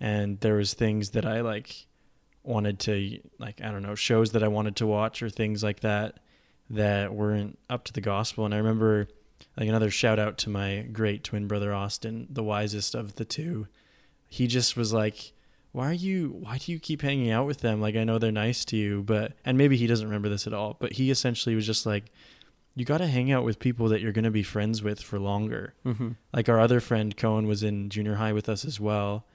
and there was things that I like wanted to like I don't know shows that I wanted to watch or things like that that weren't up to the gospel and I remember like another shout out to my great twin brother Austin the wisest of the two. He just was like why are you why do you keep hanging out with them like I know they're nice to you but and maybe he doesn't remember this at all but he essentially was just like you got to hang out with people that you're going to be friends with for longer. Mm-hmm. Like our other friend Cohen was in junior high with us as well,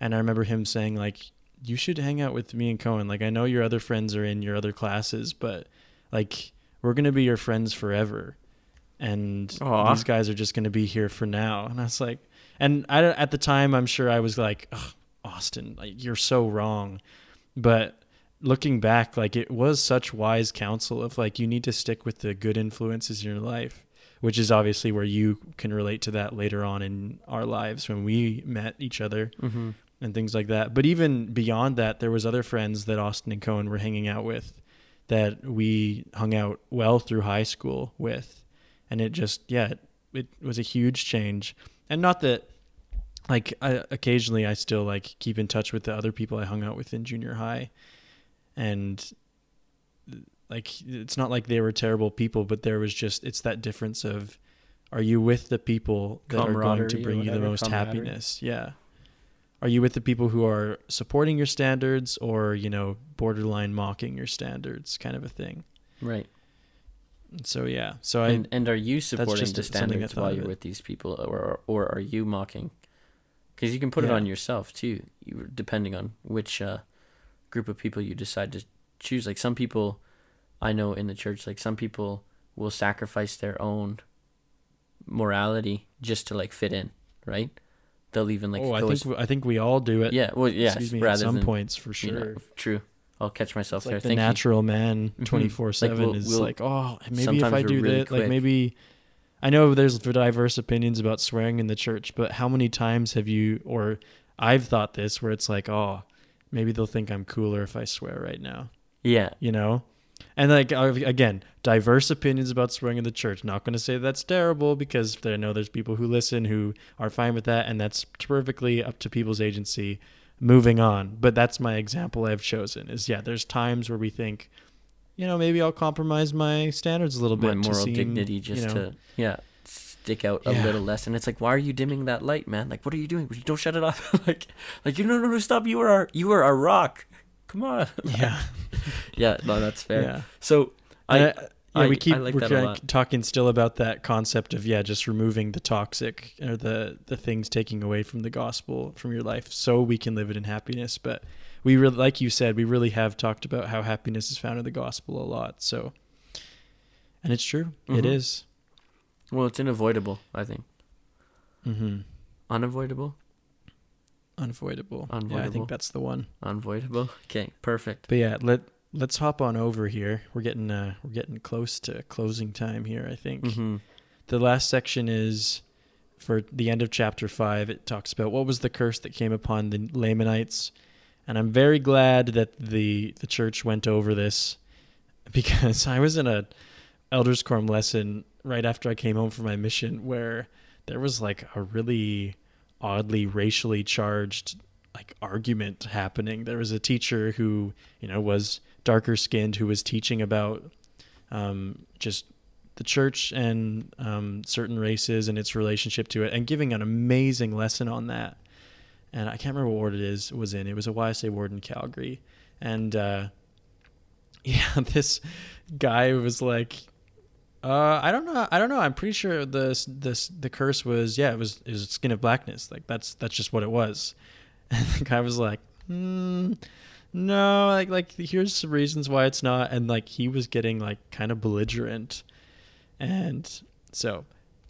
and I remember him saying like, "You should hang out with me and Cohen. Like I know your other friends are in your other classes, but like we're going to be your friends forever." And Aw. these guys are just going to be here for now. And I was like, and I, at the time, I'm sure I was like, Ugh, Austin, like you're so wrong. But looking back, like it was such wise counsel of like you need to stick with the good influences in your life, which is obviously where you can relate to that later on in our lives when we met each other Mm-hmm. and things like that. But even beyond that, there was other friends that Austin and Cohen were hanging out with that we hung out well through high school with, and it just yeah, it, it was a huge change. And not that like I, occasionally I still like keep in touch with the other people I hung out with in junior high, and like it's not like they were terrible people, but there was just it's that difference of are you with the people that are going to bring you the most happiness? Yeah. Are you with the people who are supporting your standards or, you know, borderline mocking your standards kind of a thing? Right. So yeah. So I and, and are you supporting just the standards while you're with these people, or or are you mocking? Because you can put it on yourself too, you, depending on which uh, group of people you decide to choose. Like some people, I know in the church, like some people will sacrifice their own morality just to like fit in, right? They'll even like oh, I think as- we- I think we all do it. yeah, well, yeah, Excuse me, at some than points for you sure. know, true. I'll catch myself It's there. the Thank you. natural man Mhm. twenty four Like, seven is we'll- like, oh, maybe if I do that, like maybe. I know there's diverse opinions about swearing in the church, but how many times have you or I've thought this where it's like, oh, maybe they'll think I'm cooler if I swear right now, Yeah, you know? And like again, diverse opinions about swearing in the church. Not going to say that's terrible because I know there's people who listen who are fine with that, and that's perfectly up to people's agency. Moving on, but that's my example I've chosen. Is yeah, there's times where we think, you know, maybe I'll compromise my standards a little bit to moral seem, dignity just you know, to yeah stick out a Yeah. little less. And it's like why are you dimming that light man? Like what are you doing? Don't shut it off. Like like you no no no stop. You are our you are our rock. Come on. Yeah, yeah. No that's fair. Yeah. so I, I- yeah, we keep I like we're that a kinda lot. talking still about that concept of yeah, just removing the toxic or the the things taking away from the gospel from your life, so we can live it in happiness. But we really, like you said, we really have talked about how happiness is found in the gospel a lot. So, and it's true, it Mhm. is. well it's unavoidable i think Mm-hmm. unavoidable Unavoidable. Yeah, I think that's the one. unavoidable okay perfect But yeah, let let's hop on over here. We're getting uh we're getting close to closing time here. I think. hmm the last section is for the end of chapter 5 it talks about what was the curse that came upon the lamanites and i'm very glad that the the church went over this because i was in a elders quorum lesson right after i came home from my mission where there was like a really oddly racially charged like argument happening there was a teacher who you know was darker skinned who was teaching about um, just the church and um, certain races and its relationship to it, and giving an amazing lesson on that. And I can't remember what ward it is was in. It was a YSA ward in Calgary, and uh, yeah, this guy was like, uh, I don't know, I don't know. I'm pretty sure this this the curse was yeah, it was it was skin of blackness. Like that's that's just what it was. And the guy was like, hmm. No, like like here's some reasons why it's not, and like he was getting like kind of belligerent, and so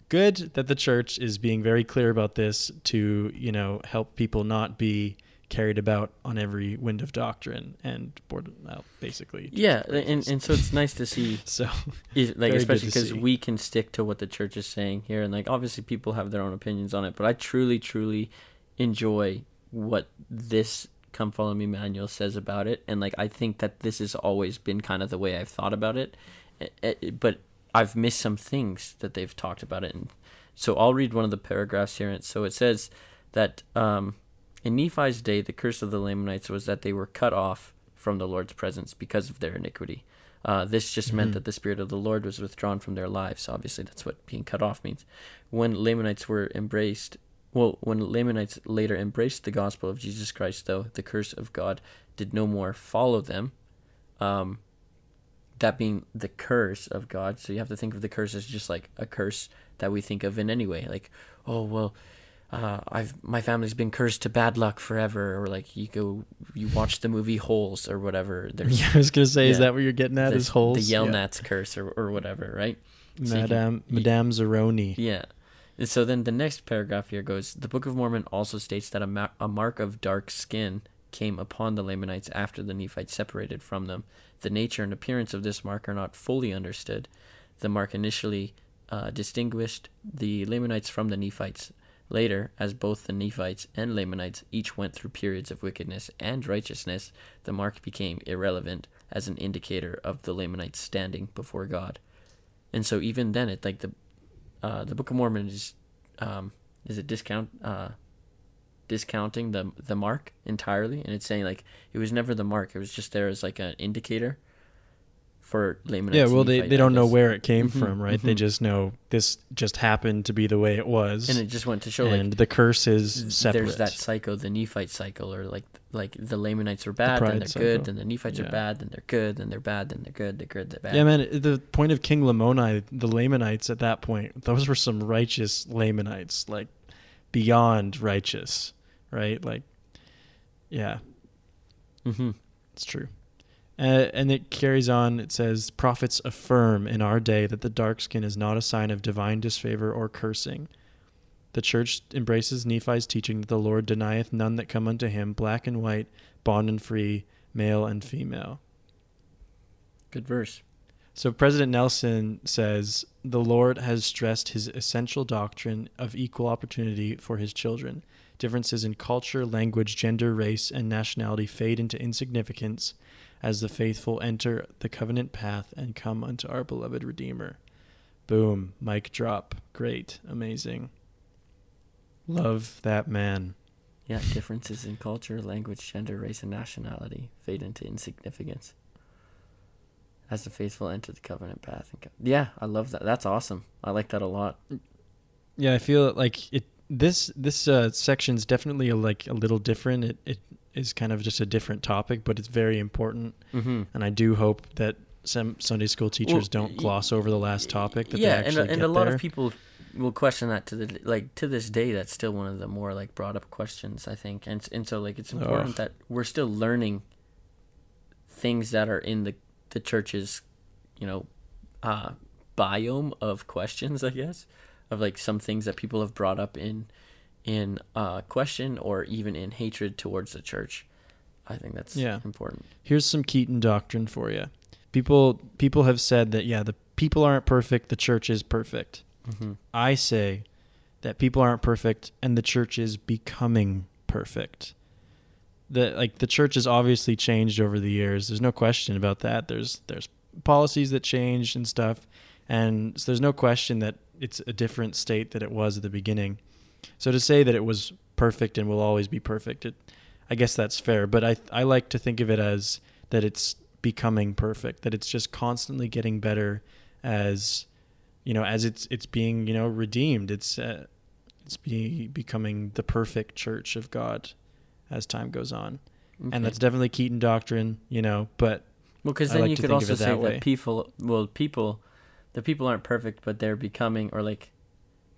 good that the church is being very clear about this to you know help people not be carried about on every wind of doctrine and board well, basically. Yeah and, and so it's nice to see so like especially because we can stick to what the church is saying here and like obviously people have their own opinions on it but i truly truly enjoy what this come follow me manual says about it and like i think that this has always been kind of the way i've thought about it Eh, eh, but i've missed some things that they've talked about it and so i'll read one of the paragraphs here and so it says that um in nephi's day the curse of the lamanites was that they were cut off from the lord's presence because of their iniquity uh, this just meant Mhm. that the spirit of the Lord was withdrawn from their lives. Obviously, that's what being cut off means. When Lamanites were embraced, well, when Lamanites later embraced the gospel of Jesus Christ, though, the curse of God did no more follow them. Um, that being the curse of God. So you have to think of the curse as just like a curse that we think of in any way. Like, oh well, uh, I've my family's been cursed to bad luck forever, or like you go you watch the movie Holes or whatever. There's Yeah, I was gonna say, is that what you're getting at? Is holes? the Yell yeah. Nats curse or or whatever, right? So can- Madame you- Madame Zeroni. Yeah. And so then the next paragraph here goes The Book of Mormon also states that a, ma- a mark of dark skin came upon the Lamanites after the Nephites separated from them. The nature and appearance of this mark are not fully understood. The mark initially uh, distinguished the Lamanites from the Nephites. Later, as both the Nephites and Lamanites each went through periods of wickedness and righteousness, the mark became irrelevant as an indicator of the Lamanites' standing before God. And so even then, it like the uh, the Book of Mormon is um, is it discount uh, discounting the the mark entirely, and it's saying like it was never the mark; it was just there as like an indicator for Lamanites. Yeah, well, they, they don't know where it came Mhm, from, right? They mhm. just know this just happened to be the way it was, and it just went to show like and the curse is separate. there's that cycle, the Nephite cycle, or like like the Lamanites are bad, then they're cycle. good, then the Nephites Yeah. are bad, then they're good, then they're bad, then they're good, they're good, they're bad. Yeah, man. The point of King Lamoni, the Lamanites at that point, those were some righteous Lamanites, like beyond righteous, right? Like, yeah, Mm-hmm. it's true. Uh, and it carries on. It says, Prophets affirm in our day that the dark skin is not a sign of divine disfavor or cursing. The church embraces Nephi's teaching that the Lord denieth none that come unto him, black and white, bond and free, male and female. Good verse. So President Nelson says the Lord has stressed his essential doctrine of equal opportunity for his children. Differences in culture, language, gender, race, and nationality fade into insignificance as the faithful enter the covenant path and come unto our beloved Redeemer. Boom, mic drop. Great, amazing. Love that man. Yeah, differences in culture, language, gender, race, and nationality fade into insignificance as the faithful enter the covenant path. And co- yeah, I love that. That's awesome. I like that a lot. Yeah, I feel like it. This this uh, section's definitely a, like a little different. It it is kind of just a different topic, but it's very important. Mm-hmm. And I do hope that some Sunday school teachers Well, don't gloss over the last topic. That yeah, they and actually a, and a lot there. of people will question that to the like to this day. That's still one of the more like brought up questions, I think. And and so like it's important Ugh. that we're still learning things that are in the the church's, you know, uh, biome of questions. I guess of like some things that people have brought up in in uh, question or even in hatred towards the church. I think that's Yeah. important. Here's some Keaton doctrine for you. People people have said that yeah, the people aren't perfect, the church is perfect. Mm-hmm. I say that people aren't perfect and the church is becoming perfect. The like the church has obviously changed over the years. There's no question about that. There's there's policies that changed and stuff. And so there's no question that it's a different state that it was at the beginning. So to say that it was perfect and will always be perfect, it I guess that's fair, but I I like to think of it as that it's becoming perfect, that it's just constantly getting better as you know, as it's it's being, you know, redeemed. It's uh, it's be, becoming the perfect church of God as time goes on. Okay. And that's definitely Keaton doctrine, you know, but Well, because then like you could also say that that people, well, people, the people aren't perfect, but they're becoming or like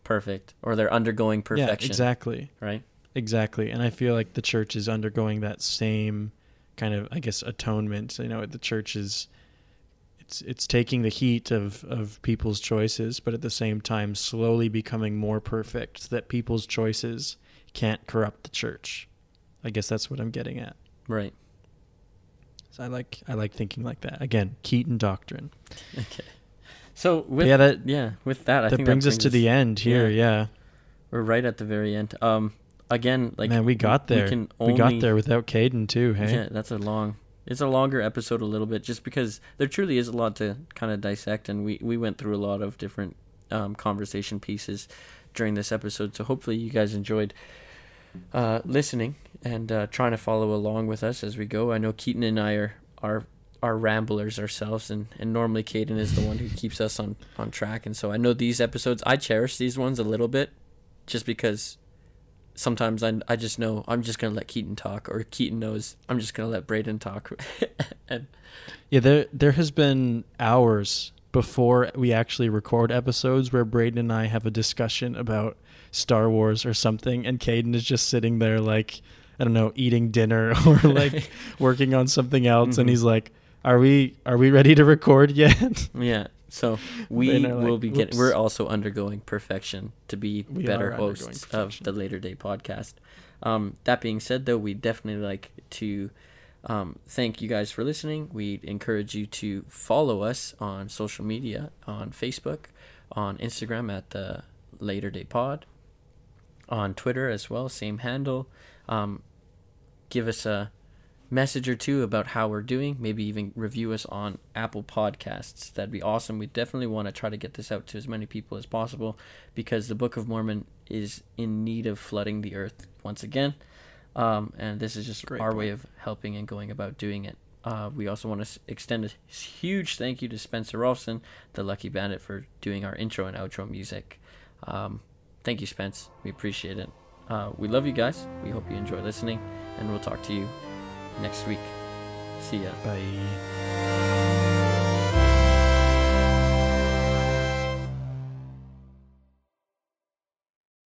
perfect, or they're undergoing perfection. yeah, exactly. Right. Exactly. And I feel like the church is undergoing that same kind of I guess atonement. You know, the church is it's it's taking the heat of of people's choices, but at the same time slowly becoming more perfect so that people's choices can't corrupt the church. I guess that's what I'm getting at. Right. So I like I like thinking like that. Again, Keaton doctrine. Okay. So with yeah, that yeah, with that, I that think brings, that us to the end here. Yeah, We're right at the very end. Um, again, like man, we got there. can We, got there without Caden too. Hey, Yeah, that's a long. It's a longer episode, a little bit, just because there truly is a lot to kind of dissect, and we we went through a lot of different um, conversation pieces during this episode. So hopefully you guys enjoyed uh, listening and uh, trying to follow along with us as we go. I know Keaton and I are are are ramblers ourselves, and, and normally Caden is the one who keeps us on on track. And so I know these episodes, I cherish these ones a little bit, just because sometimes I, I just know I'm just gonna let Keaton talk, or Keaton knows I'm just gonna let Braden talk. and Yeah, there there has been hours before we actually record episodes where Braden and I have a discussion about Star Wars or something, and Caden is just sitting there like I don't know, eating dinner or like working on something else, and Mhm. he's like, "Are we are we ready to record yet?" yeah, so we they're will like, be getting. We're also undergoing perfection to be We better hosts of the later day podcast. Um, that being said, though, we definitely like to um, thank you guys for listening. We encourage you to follow us on social media on Facebook, on Instagram at the Later Day Pod, on Twitter as well, same handle. Um, give us a message or two about how we're doing. Maybe even review us on Apple Podcasts. That'd be awesome. We definitely want to try to get this out to as many people as possible because the Book of Mormon is in need of flooding the earth once again. Um, and this is just Great our point. way of helping and going about doing it. Uh, we also want to extend a huge thank you to Spencer Rolfson, the Lucky Bandit, for doing our intro and outro music. Um, thank you, Spence. We appreciate it. Uh, we love you guys. We hope you enjoy listening, and we'll talk to you next week. See ya. Bye.